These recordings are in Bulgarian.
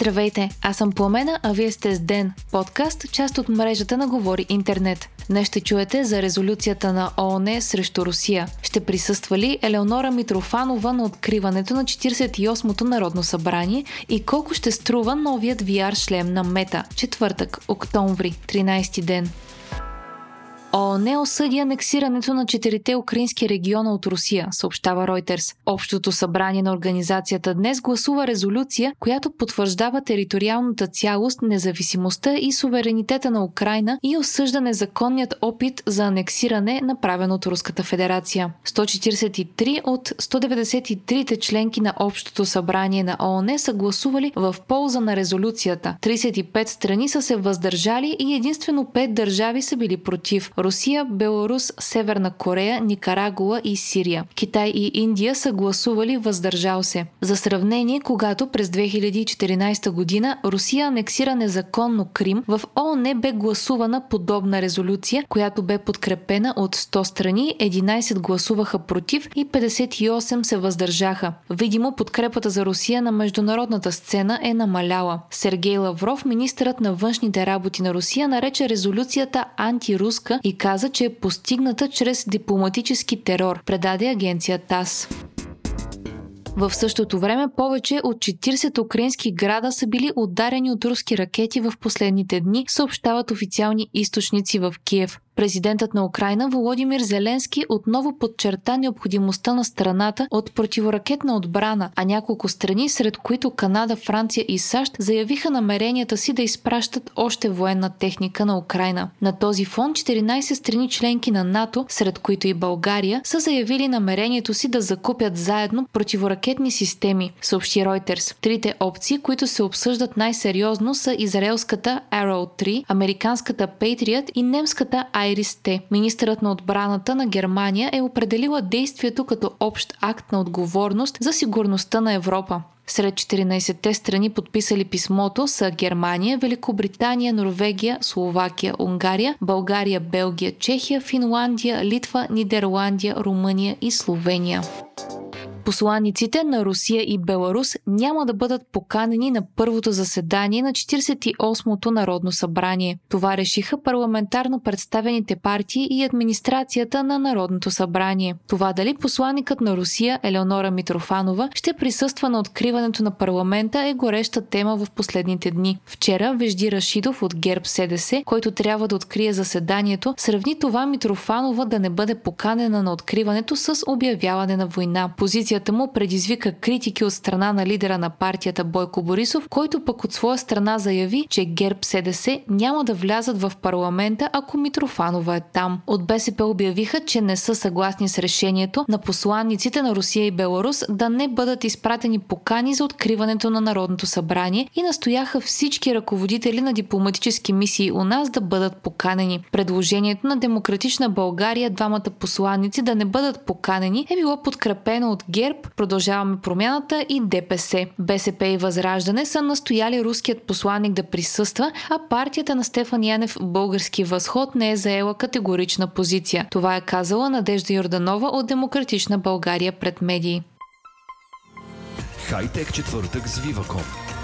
Здравейте, аз съм Пламена, а вие сте с Ден, подкаст, част от мрежата на Говори Интернет. Днес ще чуете за резолюцията на ООН срещу Русия. Ще присъства ли Елеонора Митрофанова на откриването на 48-то Народно събрание и колко ще струва новият VR шлем на Мета? Четвъртък, октомври, 13 ден. ООН осъди анексирането на четирите украински региона от Русия, съобщава Ройтерс. Общото събрание на организацията днес гласува резолюция, която потвърждава териториалната цялост, независимостта и суверенитета на Украина и осъжда незаконният опит за анексиране, направен от Руската федерация. 143 от 193 членки на Общото събрание на ООН са гласували в полза на резолюцията. 35 страни са се въздържали и единствено 5 държави са били против. Русия, Беларус, Северна Корея, Никарагуа и Сирия. Китай и Индия са гласували въздържал се. За сравнение, когато през 2014 година Русия анексира незаконно Крим, в ООН бе гласувана подобна резолюция, която бе подкрепена от 100 страни, 11 гласуваха против и 58 се въздържаха. Видимо, подкрепата за Русия на международната сцена е намаляла. Сергей Лавров, министърът на външните работи на Русия, нарече резолюцията антируска и каза, че е постигната чрез дипломатически терор, предаде агенция ТАС. В същото време повече от 40 украински града са били ударени от руски ракети в последните дни, съобщават официални източници в Киев. Президентът на Украина Володимир Зеленски отново подчерта необходимостта на страната от противоракетна отбрана, а няколко страни, сред които Канада, Франция и САЩ, заявиха намеренията си да изпращат още военна техника на Украина. На този фон 14 страни членки на НАТО, сред които и България, са заявили намерението си да закупят заедно противоракетни системи, съобщи Reuters. Трите опции, които се обсъждат най-сериозно са израелската Arrow 3, американската Patriot и немската Айрис Т. Министърът на отбраната на Германия е определила действието като общ акт на отговорност за сигурността на Европа. Сред 14-те страни подписали писмото са Германия, Великобритания, Норвегия, Словакия, Унгария, България, Белгия, Чехия, Финландия, Литва, Нидерландия, Румъния и Словения. Посланиците на Русия и Беларус няма да бъдат поканени на първото заседание на 48-то Народно събрание. Това решиха парламентарно представените партии и администрацията на Народното събрание. Това дали посланникът на Русия Елеонора Митрофанова ще присъства на откриването на парламента е гореща тема в последните дни. Вчера Вежди Рашидов от ГЕРБ СДС, който трябва да открие заседанието, сравни това Митрофанова да не бъде поканена на откриването с обявяване на война. Позиция Позицията му предизвика критики от страна на лидера на партията Бойко Борисов, който пък от своя страна заяви, че ГЕРБ СДС няма да влязат в парламента, ако Митрофанова е там. От БСП обявиха, че не са съгласни с решението на посланниците на Русия и Беларус да не бъдат изпратени покани за откриването на Народното събрание и настояха всички ръководители на дипломатически мисии у нас да бъдат поканени. Предложението на Демократична България двамата посланници да не бъдат поканени е било подкрепено от ГЕРБ ГЕРБ, Продължаваме промяната и ДПС. БСП и Възраждане са настояли руският посланник да присъства, а партията на Стефан Янев Български възход не е заела категорична позиция. Това е казала Надежда Йорданова от Демократична България пред медии. Хайтек четвъртък с Viva.com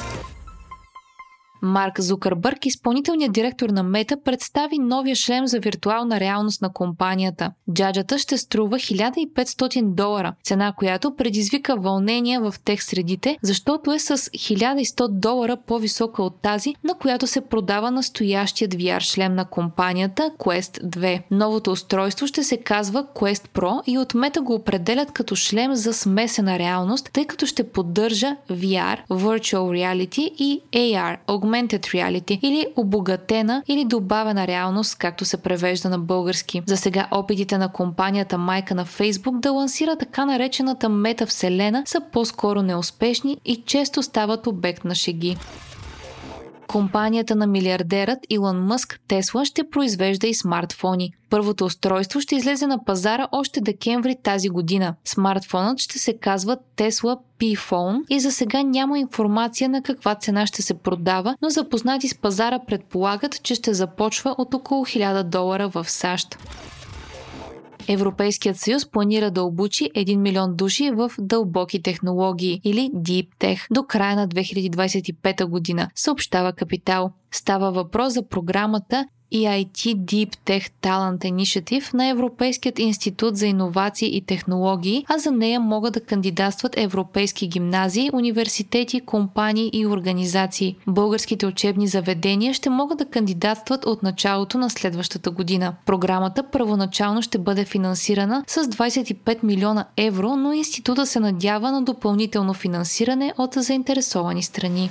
Марк Зукърбърг, изпълнителният директор на Мета, представи новия шлем за виртуална реалност на компанията. Джаджата ще струва 1500 долара, цена която предизвика вълнения в тех средите, защото е с 1100 долара по-висока от тази, на която се продава настоящият VR шлем на компанията Quest 2. Новото устройство ще се казва Quest Pro и от Мета го определят като шлем за смесена реалност, тъй като ще поддържа VR, Virtual Reality и AR, augmented reality или обогатена или добавена реалност, както се превежда на български. За сега опитите на компанията майка на Facebook да лансира така наречената метавселена са по-скоро неуспешни и често стават обект на шеги. Компанията на милиардерът Илон Мъск Тесла ще произвежда и смартфони. Първото устройство ще излезе на пазара още декември тази година. Смартфонът ще се казва Tesla P-Phone и за сега няма информация на каква цена ще се продава, но запознати с пазара предполагат, че ще започва от около 1000 долара в САЩ. Европейският съюз планира да обучи 1 милион души в дълбоки технологии или Deep Tech до края на 2025 година, съобщава Капитал. Става въпрос за програмата EIT Deep Tech Talent Initiative на Европейският институт за иновации и технологии, а за нея могат да кандидатстват европейски гимназии, университети, компании и организации. Българските учебни заведения ще могат да кандидатстват от началото на следващата година. Програмата първоначално ще бъде финансирана с 25 милиона евро, но института се надява на допълнително финансиране от заинтересовани страни.